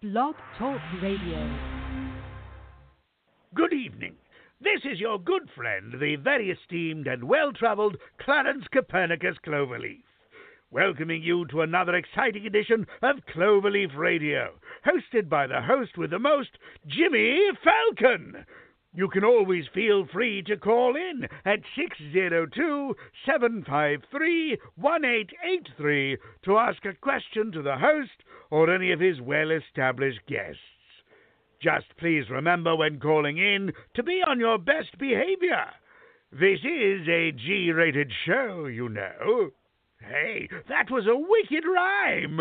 Blog Talk Radio. Good evening. This is your good friend, the very esteemed and well traveled Clarence Copernicus Cloverleaf, welcoming you to another exciting edition of Cloverleaf Radio, hosted by the host with the most, Jimmy Falcon. You can always feel free to call in at 602 753 1883 to ask a question to the host or any of his well established guests. Just please remember when calling in to be on your best behavior. This is a G rated show, you know. Hey, that was a wicked rhyme.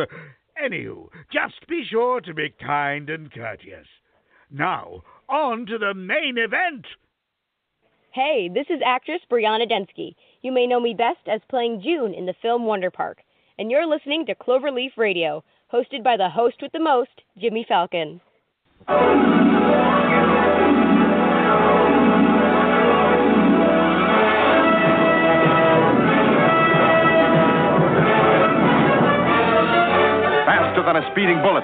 Anywho, just be sure to be kind and courteous. Now, on to the main event. Hey, this is actress Brianna Denski. You may know me best as playing June in the film Wonder Park. And you're listening to Cloverleaf Radio, hosted by the host with the most, Jimmy Falcon. Faster than a speeding bullet.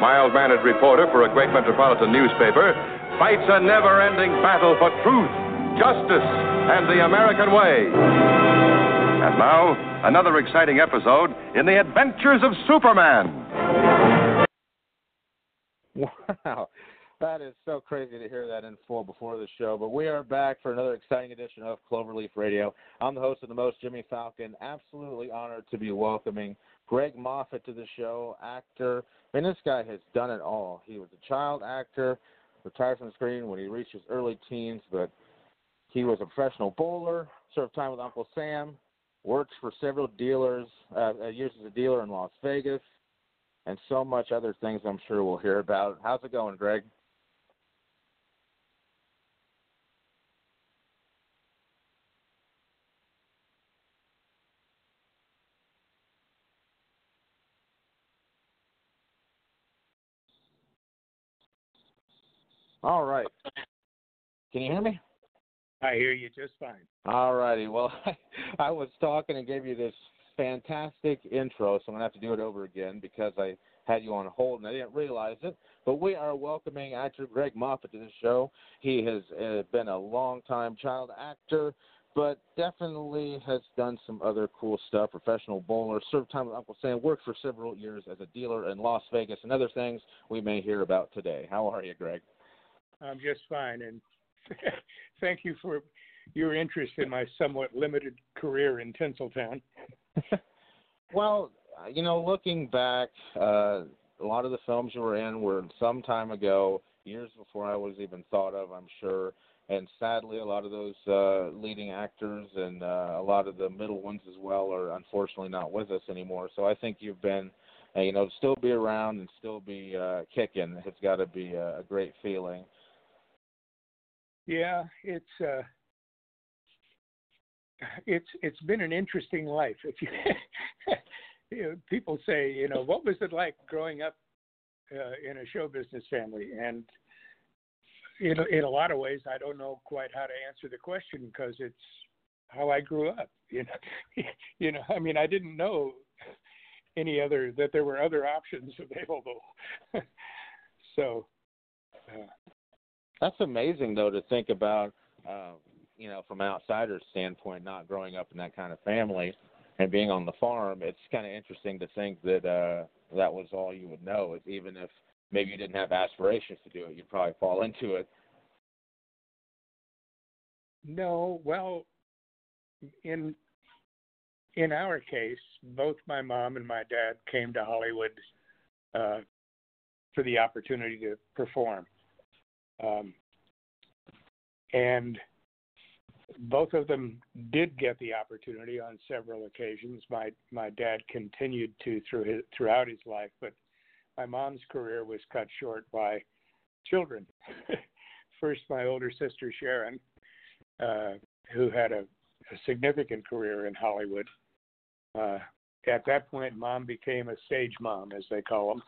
mild mannered reporter for a great metropolitan newspaper, fights a never ending battle for truth, justice, and the American way. And now, another exciting episode in the adventures of Superman. Wow. That is so crazy to hear that in full before the show. But we are back for another exciting edition of Cloverleaf Radio. I'm the host of the most, Jimmy Falcon. Absolutely honored to be welcoming Greg Moffett to the show, actor. I mean, this guy has done it all. He was a child actor, retired from the screen when he reached his early teens, but he was a professional bowler, served time with Uncle Sam, worked for several dealers, uh, uh, years as a dealer in Las Vegas, and so much other things I'm sure we'll hear about. How's it going, Greg? All right. Can you hear me? I hear you just fine. All righty. Well, I was talking and gave you this fantastic intro, so I'm going to have to do it over again because I had you on hold and I didn't realize it. But we are welcoming actor Greg Moffett to the show. He has uh, been a long-time child actor, but definitely has done some other cool stuff. Professional bowler, served time with Uncle Sam, worked for several years as a dealer in Las Vegas, and other things we may hear about today. How are you, Greg? I'm just fine, and thank you for your interest in my somewhat limited career in Tinseltown. Well, you know, looking back, uh, a lot of the films you were in were some time ago, years before I was even thought of, I'm sure. And sadly, a lot of those uh, leading actors and uh, a lot of the middle ones as well are unfortunately not with us anymore. So I think you've been, uh, you know, still be around and still be uh, kicking. It's got to be a, a great feeling. Yeah, it's uh, it's it's been an interesting life. If you, you know, people say, you know, what was it like growing up uh, in a show business family? And in in a lot of ways, I don't know quite how to answer the question because it's how I grew up. You know, you know, I mean, I didn't know any other that there were other options available. so. Uh, That's amazing, though, to think about. Uh, you know, from an outsider's standpoint, not growing up in that kind of family and being on the farm, it's kind of interesting to think that uh, that was all you would know. Even if maybe you didn't have aspirations to do it, you'd probably fall into it. No, well, in in our case, both my mom and my dad came to Hollywood uh, for the opportunity to perform, um, and both of them did get the opportunity on several occasions. My my dad continued to through his throughout his life, but my mom's career was cut short by children. First, my older sister Sharyn, uh, who had a, a significant career in Hollywood. Uh, at that point, mom became a stage mom, as they call them,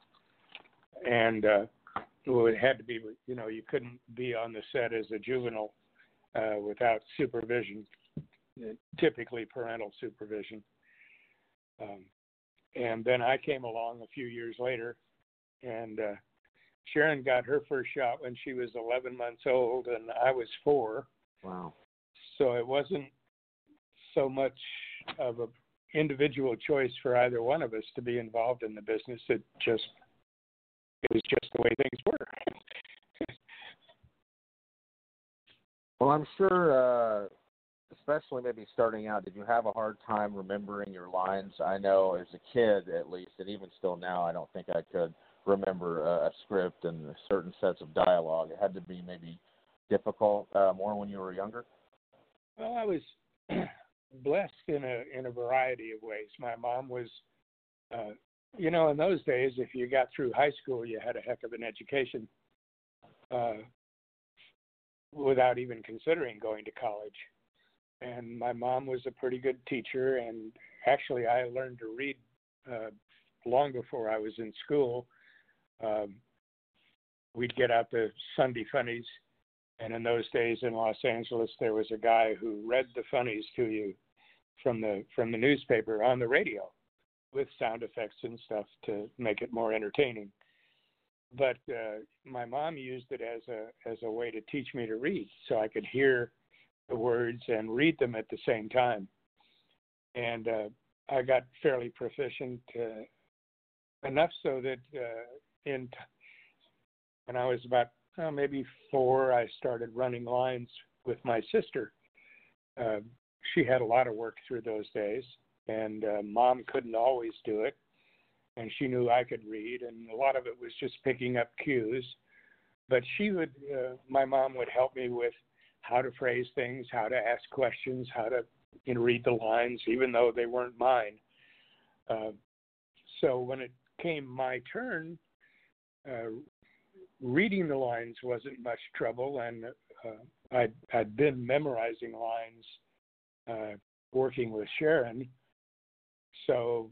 and uh, well, it had to be. You know, you couldn't be on the set as a juvenile uh, without supervision, typically parental supervision. Um, and then I came along a few years later, and uh, Sharyn got her first shot when she was 11 months old, and I was four. Wow. So it wasn't so much of a individual choice for either one of us to be involved in the business. It just it was just the way things were. well, I'm sure, uh, especially maybe starting out, did you have a hard time remembering your lines? I know as a kid, at least, and even still now, I don't think I could remember a, a script and certain sets of dialogue. It had to be maybe difficult uh, more when you were younger. Well, I was blessed in a in a variety of ways. My mom was, uh, you know, in those days, if you got through high school, you had a heck of an education, uh, without even considering going to college. And my mom was a pretty good teacher, and actually, I learned to read uh, long before I was in school. Um, we'd get out the Sunday funnies and in those days in Los Angeles, there was a guy who read the funnies to you from the from the newspaper on the radio with sound effects and stuff to make it more entertaining. But uh, my mom used it as a as a way to teach me to read, so I could hear the words and read them at the same time. And uh, I got fairly proficient uh, enough so that uh, in t- when I was about uh, maybe four, I started running lines with my sister. Uh, she had a lot of work through those days, and uh, mom couldn't always do it. And she knew I could read, and a lot of it was just picking up cues. But she would, uh, my mom would help me with how to phrase things, how to ask questions, how to you know, read the lines, even though they weren't mine. Uh, so when it came my turn, uh, reading the lines wasn't much trouble, and uh, I'd, I'd been memorizing lines uh, working with Sharyn, so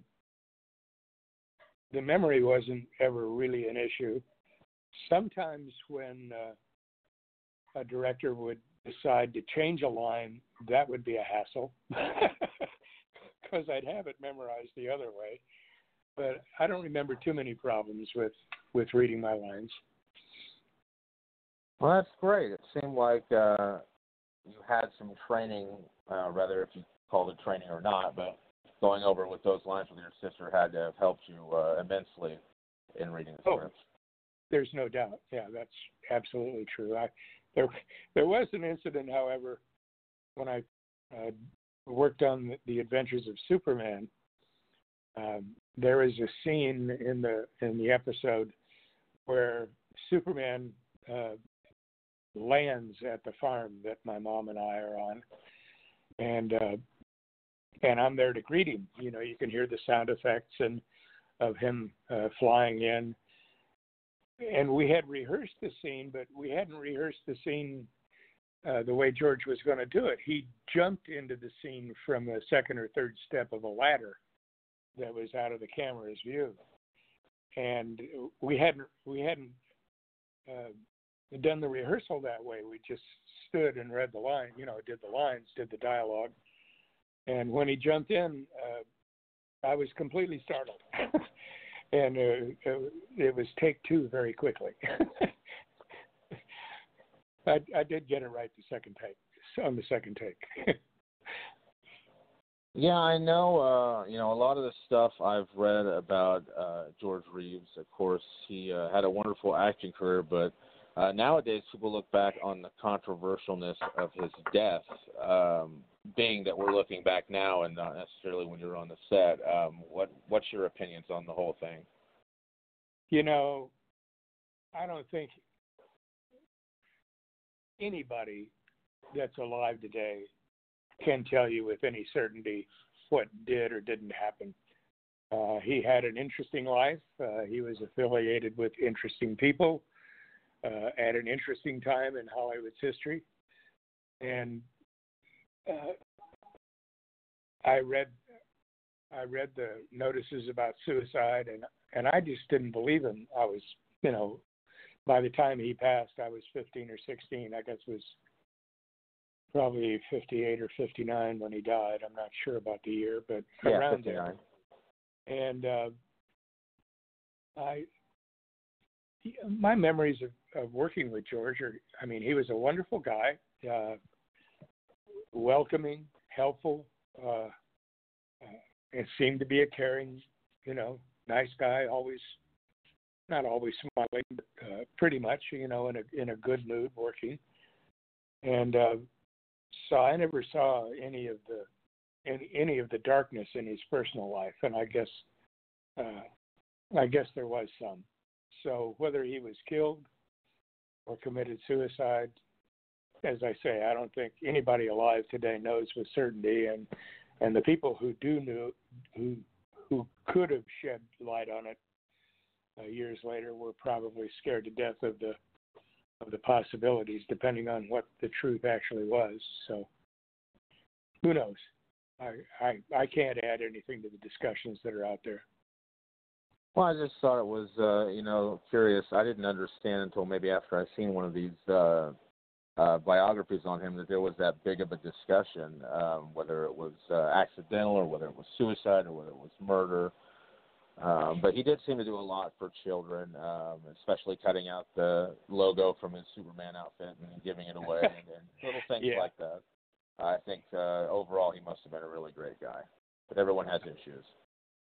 the memory wasn't ever really an issue. Sometimes when uh, a director would decide to change a line, that would be a hassle because I'd have it memorized the other way. But I don't remember too many problems with with reading my lines. Well, that's great. It seemed like uh, you had some training, uh, whether if you called it training or not, but going over with those lines with your sister had to have helped you uh, immensely in reading the oh, There's no doubt. Yeah, that's absolutely true. I there there was an incident, however, when I uh, worked on the Adventures of Superman. Um, there is a scene in the in the episode where Superman uh, lands at the farm that my mom and I are on, and uh, and I'm there to greet him. You know, you can hear the sound effects and of him uh, flying in. And we had rehearsed the scene, but we hadn't rehearsed the scene uh, the way George was going to do it. He jumped into the scene from the second or third step of a ladder that was out of the camera's view, and we hadn't we hadn't uh, done the rehearsal that way. We just stood and read the line, you know, did the lines, did the dialogue. And when he jumped in, uh, I was completely startled. and uh, uh, it was take two very quickly. I, I did get it right the second take, on the second take. yeah, I know. Uh, you know, a lot of the stuff I've read about uh, George Reeves. Of course, he uh, had a wonderful acting career, but uh, nowadays, people look back on the controversialness of his death, um, being that we're looking back now and not necessarily when you're on the set. Um, what What's your opinions on the whole thing? You know, I don't think anybody that's alive today can tell you with any certainty what did or didn't happen. Uh, he had an interesting life. Uh, he was affiliated with interesting people uh, at an interesting time in Hollywood's history. And uh, I read I read the notices about suicide, and and I just didn't believe him. I was, you know, by the time he passed, I was 15 or 16. I guess it was probably 58 or 59 when he died. I'm not sure about the year, but yeah, around 59. there. And uh, I, my memories of, of working with George are, I mean, he was a wonderful guy, uh, welcoming, helpful. Uh, it seemed to be a caring, you know, nice guy. Always, not always smiling, but uh, pretty much, you know, in a in a good mood working. And uh, so I never saw any of the any any of the darkness in his personal life, and I guess uh, I guess there was some. So whether he was killed or committed suicide, as I say, I don't think anybody alive today knows with certainty, and and the people who do know who who could have shed light on it uh, years later were probably scared to death of the of the possibilities, depending on what the truth actually was. So, who knows? I I, I can't add anything to the discussions that are out there. Well, I just thought it was, uh, you know, curious. I didn't understand until maybe after I seen one of these uh, uh, biographies on him that there was that big of a discussion, um, whether it was uh, accidental or whether it was suicide or whether it was murder. Um, but he did seem to do a lot for children, um, especially cutting out the logo from his Superman outfit and giving it away and, and little things Yeah. like that. I think uh, overall he must have been a really great guy. But everyone has issues.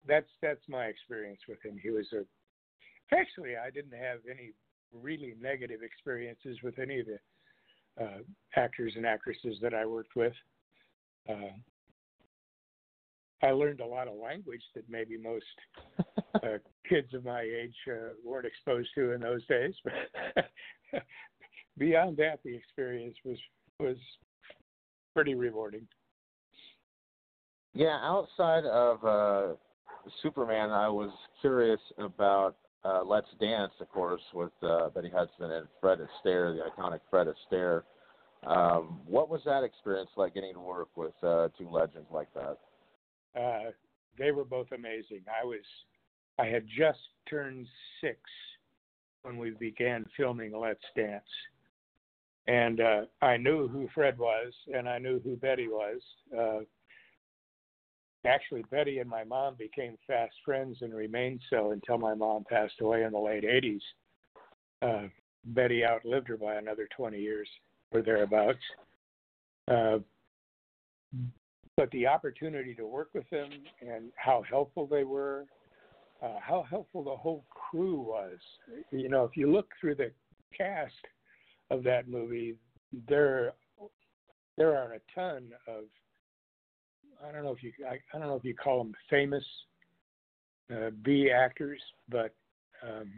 That's that's my experience with him. He was a actually I didn't have any really negative experiences with any of the uh, actors and actresses that I worked with. Uh, I learned a lot of language that maybe most uh, kids of my age uh, weren't exposed to in those days. But beyond that, the experience was was pretty rewarding. Yeah, outside of uh, Superman, I was curious about uh, Let's Dance, of course, with uh, Betty Hutton and Fred Astaire, the iconic Fred Astaire. Um, what was that experience like getting to work with uh, two legends like that? Uh, they were both amazing. I was, I had just turned six when we began filming Let's Dance, and uh, I knew who Fred was, and I knew who Betty was. Uh, actually, Betty and my mom became fast friends and remained so until my mom passed away in the late '80s. Uh, Betty outlived her by another 20 years or thereabouts. Uh, but the opportunity to work with them and how helpful they were, uh, how helpful the whole crew was. You know, if you look through the cast of that movie, there there are a ton of I don't know if you I, I don't know if you call them famous uh, B actors, but um,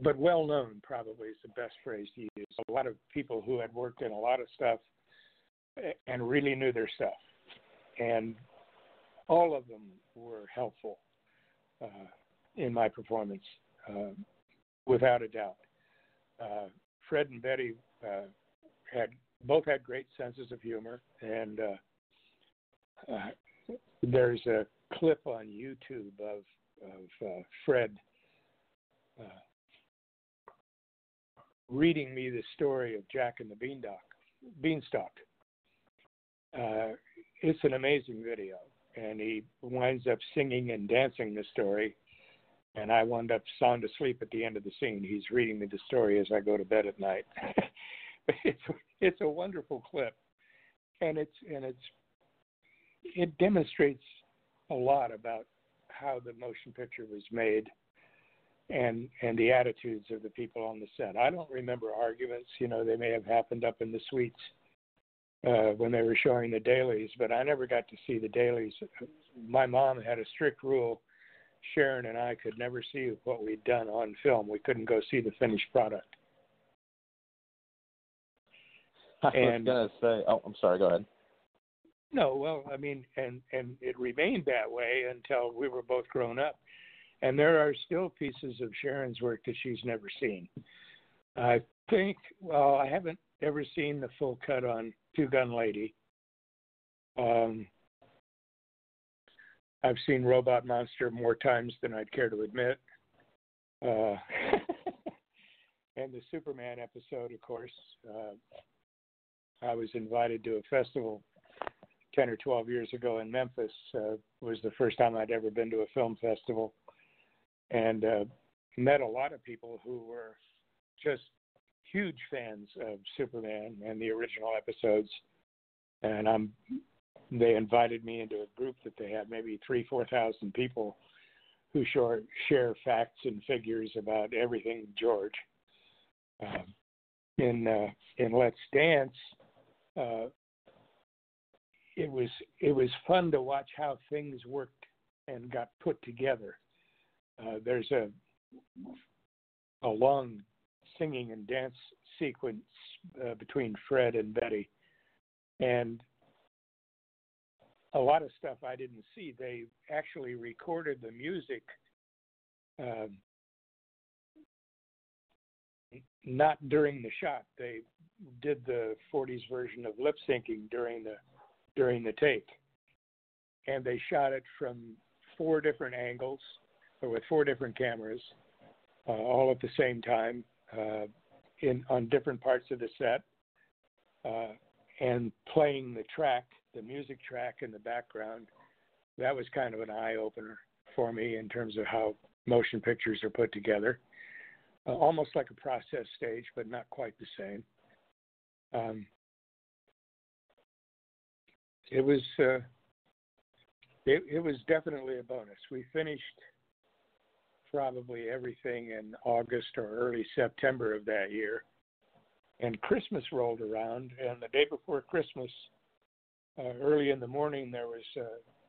but well known probably is the best phrase to use. A lot of people who had worked in a lot of stuff and really knew their stuff and all of them were helpful uh, in my performance, uh, without a doubt. Uh, Fred and Betty uh, had both had great senses of humor, and uh, there's a clip on YouTube of of uh, Fred uh, reading me the story of Jack and the Beanstalk. Beanstalk. Uh, it's an amazing video, and he winds up singing and dancing the story, and I wound up sound asleep at the end of the scene. He's reading me the story as I go to bed at night. it's it's a wonderful clip, and it's and it's it demonstrates a lot about how the motion picture was made and and the attitudes of the people on the set. I don't remember arguments, you know, they may have happened up in the suites uh, when they were showing the dailies, but I never got to see the dailies. My mom had a strict rule. Sharyn and I could never see what we'd done on film. We couldn't go see the finished product. I And- was gonna say. Oh, I'm sorry. Go ahead. No, well, I mean, and and it remained that way until we were both grown up. And there are still pieces of Sharyn's work that she's never seen. I think, well, I haven't ever seen the full cut on Two Gun Lady. Um, I've seen Robot Monster more times than I'd care to admit. Uh, and the Superman episode, of course. Uh, I was invited to a festival 10 or 12 years ago in Memphis. Uh, was the first time I'd ever been to a film festival. And uh, met a lot of people who were just huge fans of Superman and the original episodes. And I'm they invited me into a group that they had maybe three, four thousand people who share, share facts and figures about everything George. Um, in uh, in Let's Dance, uh, it was it was fun to watch how things worked and got put together. Uh, there's a a long singing and dance sequence uh, between Fred and Betty, and a lot of stuff I didn't see. They actually recorded the music um, not during the shot. They did the 40s version of lip syncing during the during the take, and they shot it from four different angles or with four different cameras, uh, all at the same time, uh, in on different parts of the set, uh, and playing the track the music track in the background, that was kind of an eye opener for me in terms of how motion pictures are put together. Uh, almost like a process stage, but not quite the same. Um, it was uh, it, it was definitely a bonus. We finished probably everything in August or early September of that year, and Christmas rolled around, and the day before Christmas, uh, early in the morning there was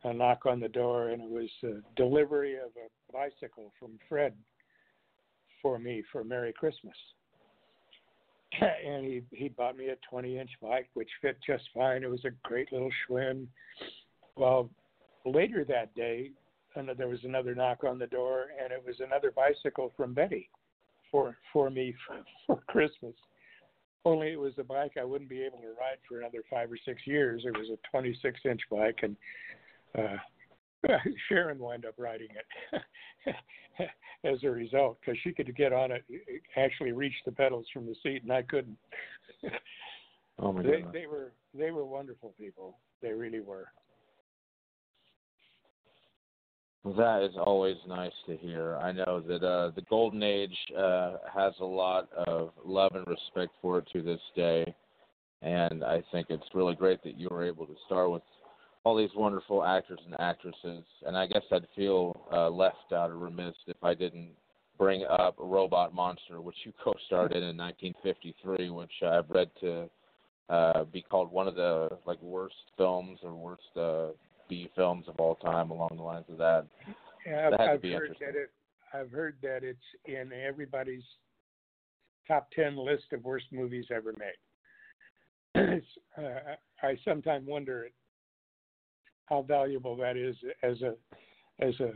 a knock on the door, and it was a delivery of a bicycle from Fred for me for Merry Christmas. and he he bought me a 20 inch bike, which fit just fine. It was a great little Schwinn. Well, later that day, there was another knock on the door, and it was another bicycle from Betty for for me for, for Christmas. Only it was a bike I wouldn't be able to ride for another five or six years. It was a 26 inch bike, and uh, Sharyn wound up riding it as a result because she could get on it, actually reach the pedals from the seat, and I couldn't. oh my they, they were they were wonderful people. They really were. That is always nice to hear. I know that uh, the Golden Age uh, has a lot of love and respect for it to this day, and I think it's really great that you were able to start with all these wonderful actors and actresses. And I guess I'd feel uh, left out or remiss if I didn't bring up Robot Monster, which you co-starred in in 1953, which I've read to uh, be called one of the like worst films or worst uh, B films of all time along the lines of that. Yeah, that I've, heard that it. I've heard that it's in everybody's top ten list of worst movies ever made. uh, I sometimes wonder how valuable that is as a as a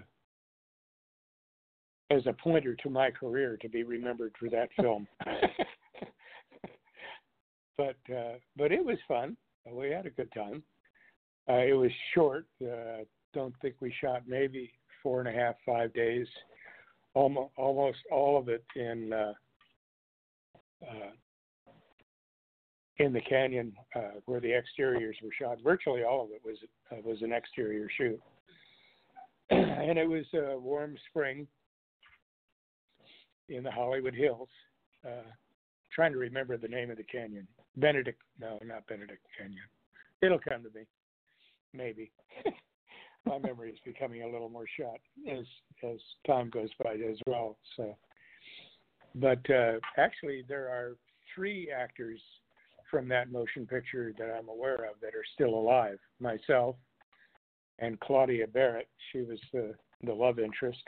as a pointer to my career to be remembered for that film. but uh, but it was fun. We had a good time. Uh, it was short. Uh, don't think we shot maybe four and a half, five days. Almost, almost all of it in uh, uh, in the canyon uh, where the exteriors were shot. Virtually all of it was uh, was an exterior shoot, and it was a warm spring in the Hollywood Hills. Uh, trying to remember the name of the canyon. Benedict? No, not Benedict Canyon. It'll come to me maybe. My memory is becoming a little more shot as as time goes by as well. So, but uh, actually, there are three actors from that motion picture that I'm aware of that are still alive. Myself and Claudia Barrett. She was the the love interest,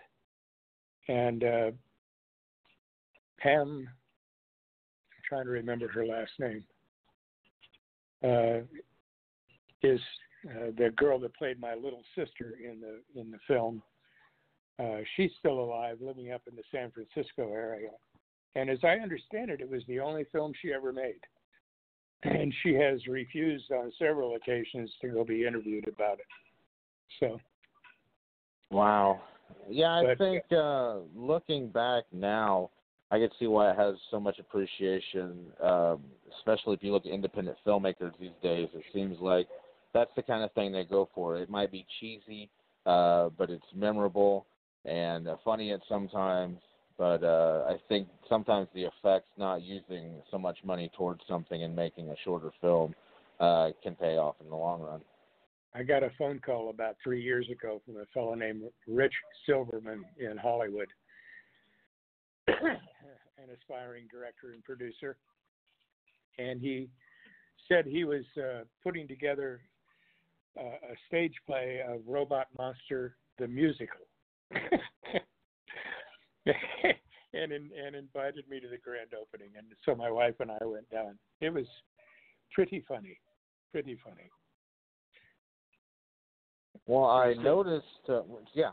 and uh, Pam. I'm trying to remember her last name. Uh, is uh, the girl that played my little sister in the in the film, uh, she's still alive, living up in the San Francisco area. And as I understand it, it was the only film she ever made. And she has refused on several occasions to go be interviewed about it. So. Wow. Yeah, I But- think uh, looking back now, I can see why it has so much appreciation, um, especially if you look at independent filmmakers these days. It seems like that's the kind of thing they go for. It might be cheesy, uh, but it's memorable and uh, funny at sometimes. But uh, I think sometimes the effects, not using so much money towards something and making a shorter film, uh, can pay off in the long run. I got a phone call about three years ago from a fellow named Rich Silverman in Hollywood, an aspiring director and producer. And he said he was uh, putting together uh, a stage play of Robot Monster the musical. and in, and invited me to the grand opening and so my wife and I went down. It was pretty funny. Pretty funny. Well, I So- noticed, uh, yeah,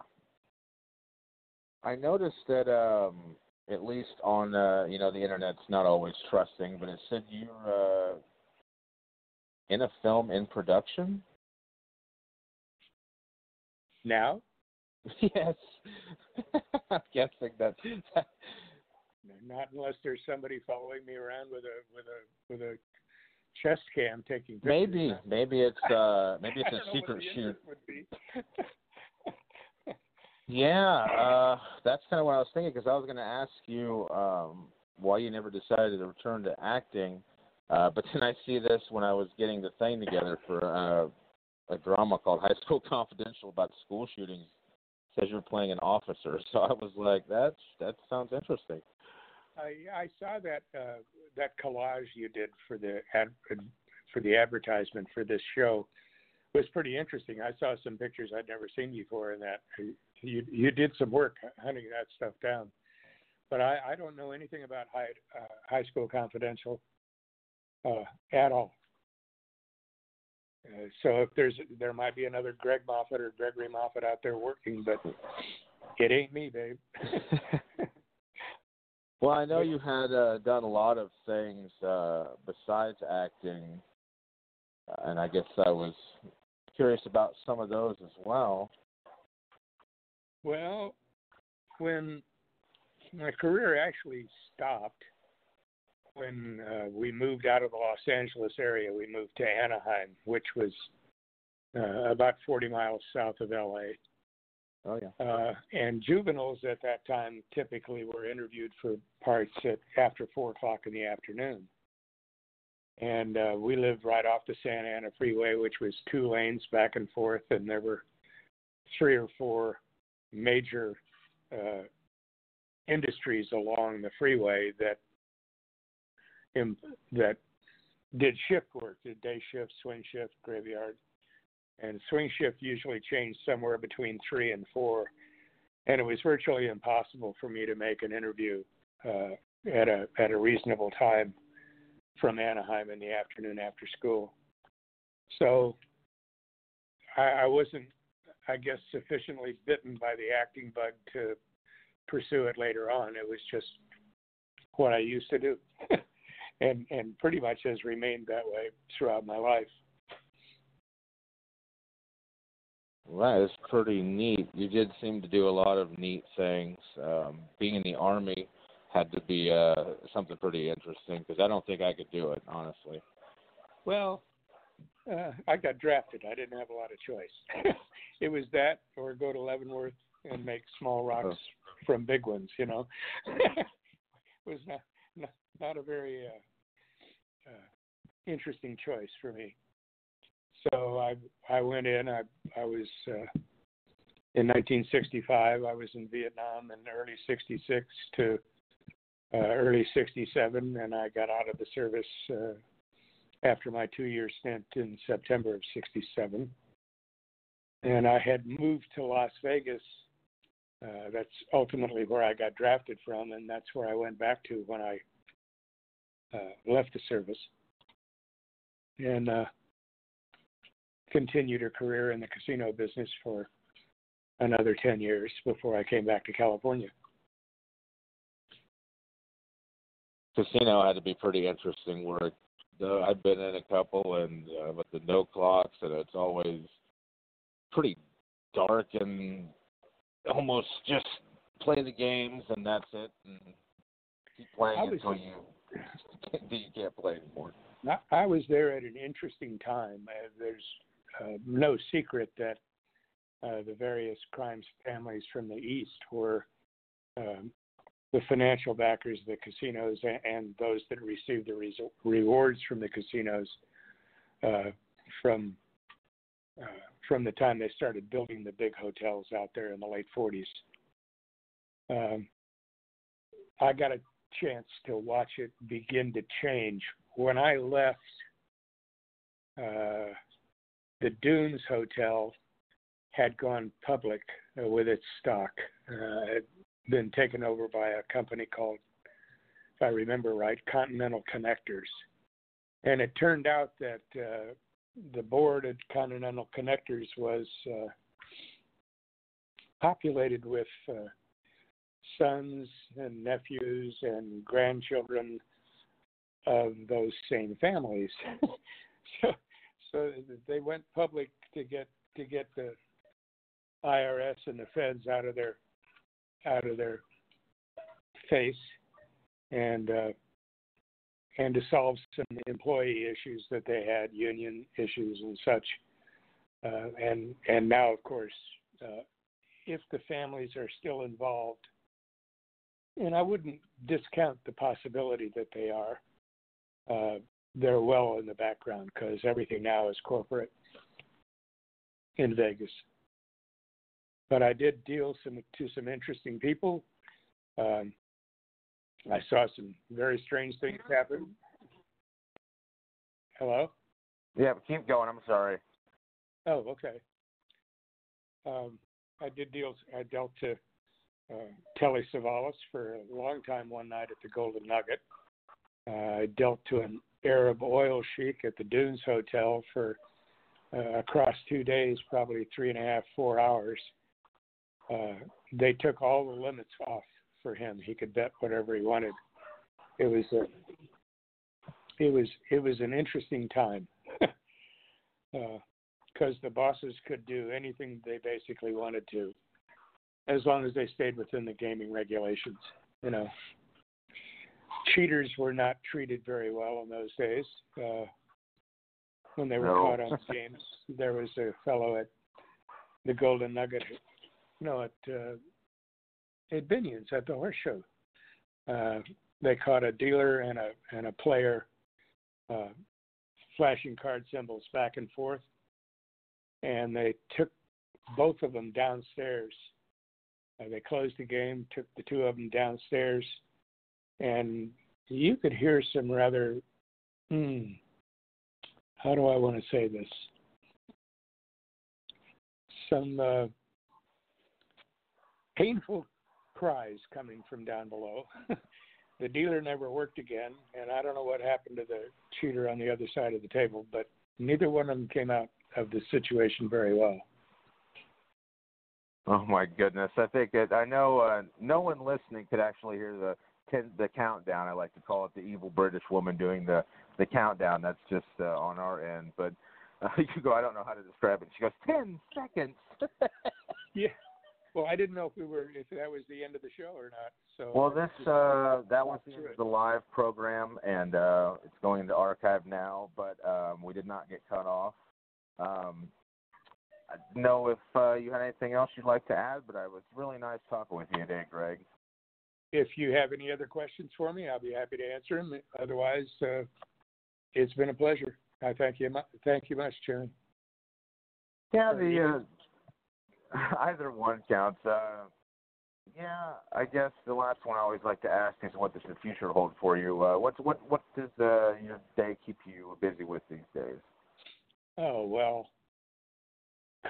I noticed that um, at least on uh, you know the internet's not always trusting, but it said you're uh, in a film in production. Now yes, I'm guessing that. Not unless there's somebody following me around with a with a with a chest cam taking pictures. maybe, maybe it's uh, maybe it's a don't know what secret shoot. interest Would be. Yeah, uh, that's kind of what I was thinking because I was going to ask you um, why you never decided to return to acting, uh, but then I see this when I was getting the thing together for uh, a drama called High School Confidential about school shootings. Says you're playing an officer, so I was like, that's that sounds interesting. I I saw that uh, that collage you did for the ad, for the advertisement for this show was pretty interesting. I saw some pictures I'd never seen before in that. You you did some work hunting that stuff down, but I I don't know anything about high uh, High School Confidential uh, at all. Uh, so if there's there might be another Greg Moffett or Gregory Moffett out there working, but it ain't me, babe. Well, I know you had uh, done a lot of things uh, besides acting, uh, and I guess I was curious about some of those as well. Well, when my career actually stopped, when uh, we moved out of the Los Angeles area, we moved to Anaheim, which was uh, about 40 miles south of LA. Oh yeah. Uh, and juveniles at that time typically were interviewed for parts at after four o'clock in the afternoon. And uh, we lived right off the Santa Ana Freeway, which was two lanes back and forth, and there were three or four major uh, industries along the freeway that im- that did shift work, did day shift, swing shift, graveyard, and swing shift usually changed somewhere between three and four, and it was virtually impossible for me to make an interview uh, at a at a reasonable time from Anaheim in the afternoon after school. So I, I wasn't, I guess, sufficiently bitten by the acting bug to pursue it later on. It was just what I used to do, and and pretty much has remained that way throughout my life. Right, it's pretty neat. You did seem to do a lot of neat things. Um, being in the army had to be uh, something pretty interesting because I don't think I could do it, honestly. Well, uh, I got drafted. I didn't have a lot of choice. it was that or go to Leavenworth and make small rocks from big ones. You know, it was not not, a very uh, uh, interesting choice for me. So I I went in. I I was uh, in 1965. I was in Vietnam in early '66 to uh, early '67, and I got out of the service uh, after my two-year stint in September of '67. And I had moved to Las Vegas. Uh, that's ultimately where I got drafted from, and that's where I went back to when I left the service. And uh, continued her career in the casino business for another 10 years before I came back to California. Casino had to be pretty interesting work. Uh, I've been in a couple, and uh, with the no clocks, and it's always pretty dark and almost just play the games and that's it, and keep playing until you you can't play anymore. I was there at an interesting time. Uh, there's uh, no secret that uh, the various crimes families from the East were um, the financial backers of the casinos and, those that received the re- rewards from the casinos uh, from uh, from the time they started building the big hotels out there in the late 40s. Um, I got a chance to watch it begin to change when I left uh, the Dunes Hotel had gone public with its stock. Uh, been taken over by a company called, if I remember right, Continental Connectors. And it turned out that uh, the board at Continental Connectors was uh, populated with uh, sons and nephews and grandchildren of those same families. so, so they went public to get to get the IRS and the feds out of their out of their face, and uh, and to solve some employee issues that they had, union issues and such. Uh, and and now, of course, uh, if the families are still involved, and I wouldn't discount the possibility that they are, uh, they're well in the background because everything now is corporate in Vegas. But I did deal some to some interesting people. Um, I saw some very strange things happen. Hello. Yeah, keep going. I'm sorry. Oh, okay. Um, I did deal. I dealt to uh, Telly Savalas for a long time one night at the Golden Nugget. Uh, I dealt to an Arab oil sheik at the Dunes Hotel for uh, across two days, probably three and a half, four hours. Uh, they took all the limits off for him. He could bet whatever he wanted. It was a, it was it was an interesting time because uh, the bosses could do anything they basically wanted to, as long as they stayed within the gaming regulations. You know, cheaters were not treated very well in those days. Uh, when they were no. caught on the games, there was a fellow at the Golden Nugget, no, at uh, at Binion's at the Horseshoe. Uh, they caught a dealer and a and a player uh, flashing card symbols back and forth, and they took both of them downstairs. Uh, they closed the game, took the two of them downstairs, and you could hear some rather, hmm, how do I want to say this? Some uh, painful cries coming from down below. the dealer never worked again, and I don't know what happened to the cheater on the other side of the table, but neither one of them came out of the situation very well. Oh my goodness! I think that I know uh, no one listening could actually hear the ten, the countdown. I like to call it the evil British woman doing the the countdown. That's just uh, on our end, but uh, you go. I don't know how to describe it. She goes ten seconds. yeah, well, I didn't know if we were if that was the end of the show or not. So well, this uh, that was the, the live program, and uh, it's going into archive now. But um, we did not get cut off. Um, know if uh, you had anything else you'd like to add, but it was really nice talking with you today, Greg. If you have any other questions for me, I'll be happy to answer them. Otherwise, uh, it's been a pleasure. I thank you. Thank you much, Chairman. Yeah, the Either one counts. Uh, yeah, I guess the last one I always like to ask is what does the future hold for you? Uh, what's what what does uh, your day keep you busy with these days? Oh well,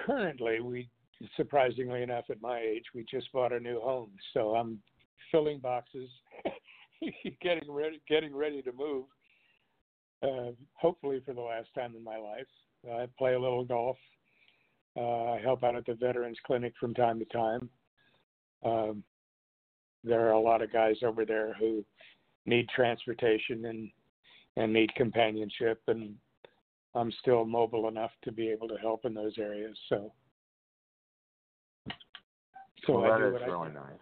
currently we surprisingly enough at my age we just bought a new home, so I'm filling boxes, getting ready getting ready to move. Uh, hopefully for the last time in my life. I play a little golf. Uh, I help out at the Veterans Clinic from time to time. Um, there are a lot of guys over there who need transportation and and need companionship, and I'm still mobile enough to be able to help in those areas. So, so well, that is really nice.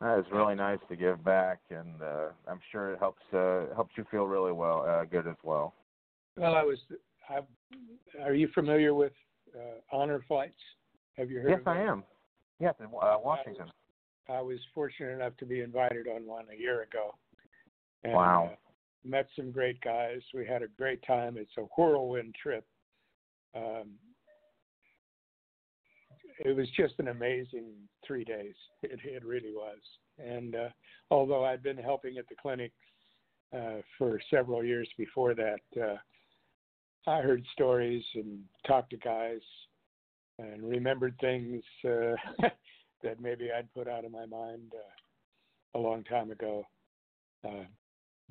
That is really nice to give back, and uh, I'm sure it helps uh, helps you feel really well, uh, good as well. Well, I was. I, are you familiar with uh, honor flights? Have you heard? Yes, I am. Yes, in uh, Washington. I was, I was, fortunate enough to be invited on one a year ago. And, wow. Met some great guys. We had a great time. It's a whirlwind trip. Um, it was just an amazing three days. It, it really was. And uh, although I'd been helping at the clinic uh, for several years before that, uh, I heard stories and talked to guys and remembered things uh, that maybe I'd put out of my mind uh, a long time ago. Uh,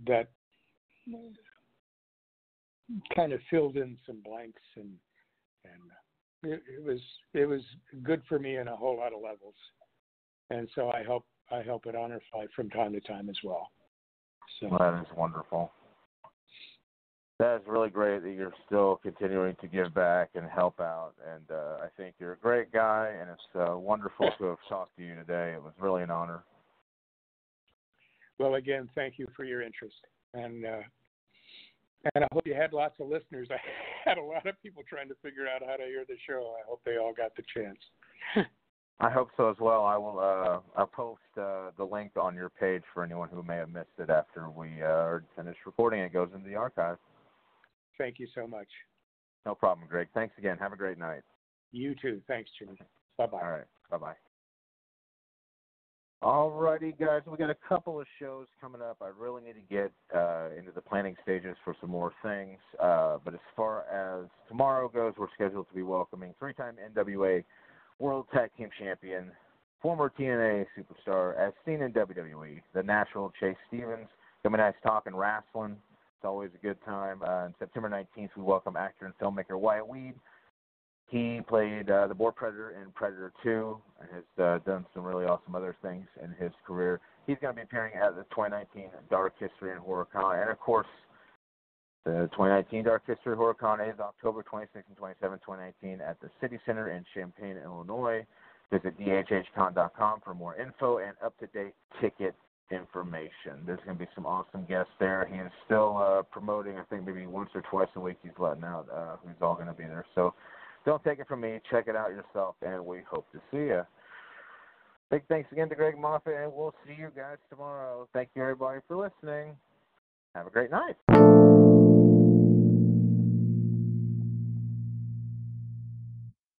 that kind of filled in some blanks and and it, it was it was good for me in a whole lot of levels. And so I help I help at Honor Flight from time to time as well. So well, that is wonderful. That is really great that you're still continuing to give back and help out. And uh, I think you're a great guy, and it's uh, wonderful to have talked to you today. It was really an honor. Well, again, thank you for your interest, and uh, and I hope you had lots of listeners. I had a lot of people trying to figure out how to hear the show. I hope they all got the chance. I hope so as well. I will. Uh, I'll post uh, the link on your page for anyone who may have missed it after we uh, are finished recording. It goes into the archive. Thank you so much. No problem, Greg. Thanks again. Have a great night. You too. Thanks, Jimmy. Bye bye. All right. Bye bye. All righty, guys. We got a couple of shows coming up. I really need to get uh, into the planning stages for some more things. Uh, but as far as tomorrow goes, we're scheduled to be welcoming three-time NWA World Tag Team Champion, former TNA superstar, as seen in WWE, the natural Chase Stevens, coming us talking wrestling. It's always a good time. Uh, on September 19th, we welcome actor and filmmaker Wyatt Weed. He played uh, the Boar Predator in Predator 2 and has uh, done some really awesome other things in his career. He's going to be appearing at the 2019 Dark History and Horror Con. And of course, the 2019 Dark History Horror Con is October 26 and 27, 2019 at the City Center in Champaign, Illinois. Visit dhhcon.com for more info and up to date ticket information. There's going to be some awesome guests there. He is still uh, promoting, I think maybe once or twice a week he's letting out uh, who's all going to be there. So don't take it from me. Check it out yourself, and we hope to see you. Big thanks again to Greg Moffett, and we'll see you guys tomorrow. Thank you, everybody, for listening. Have a great night.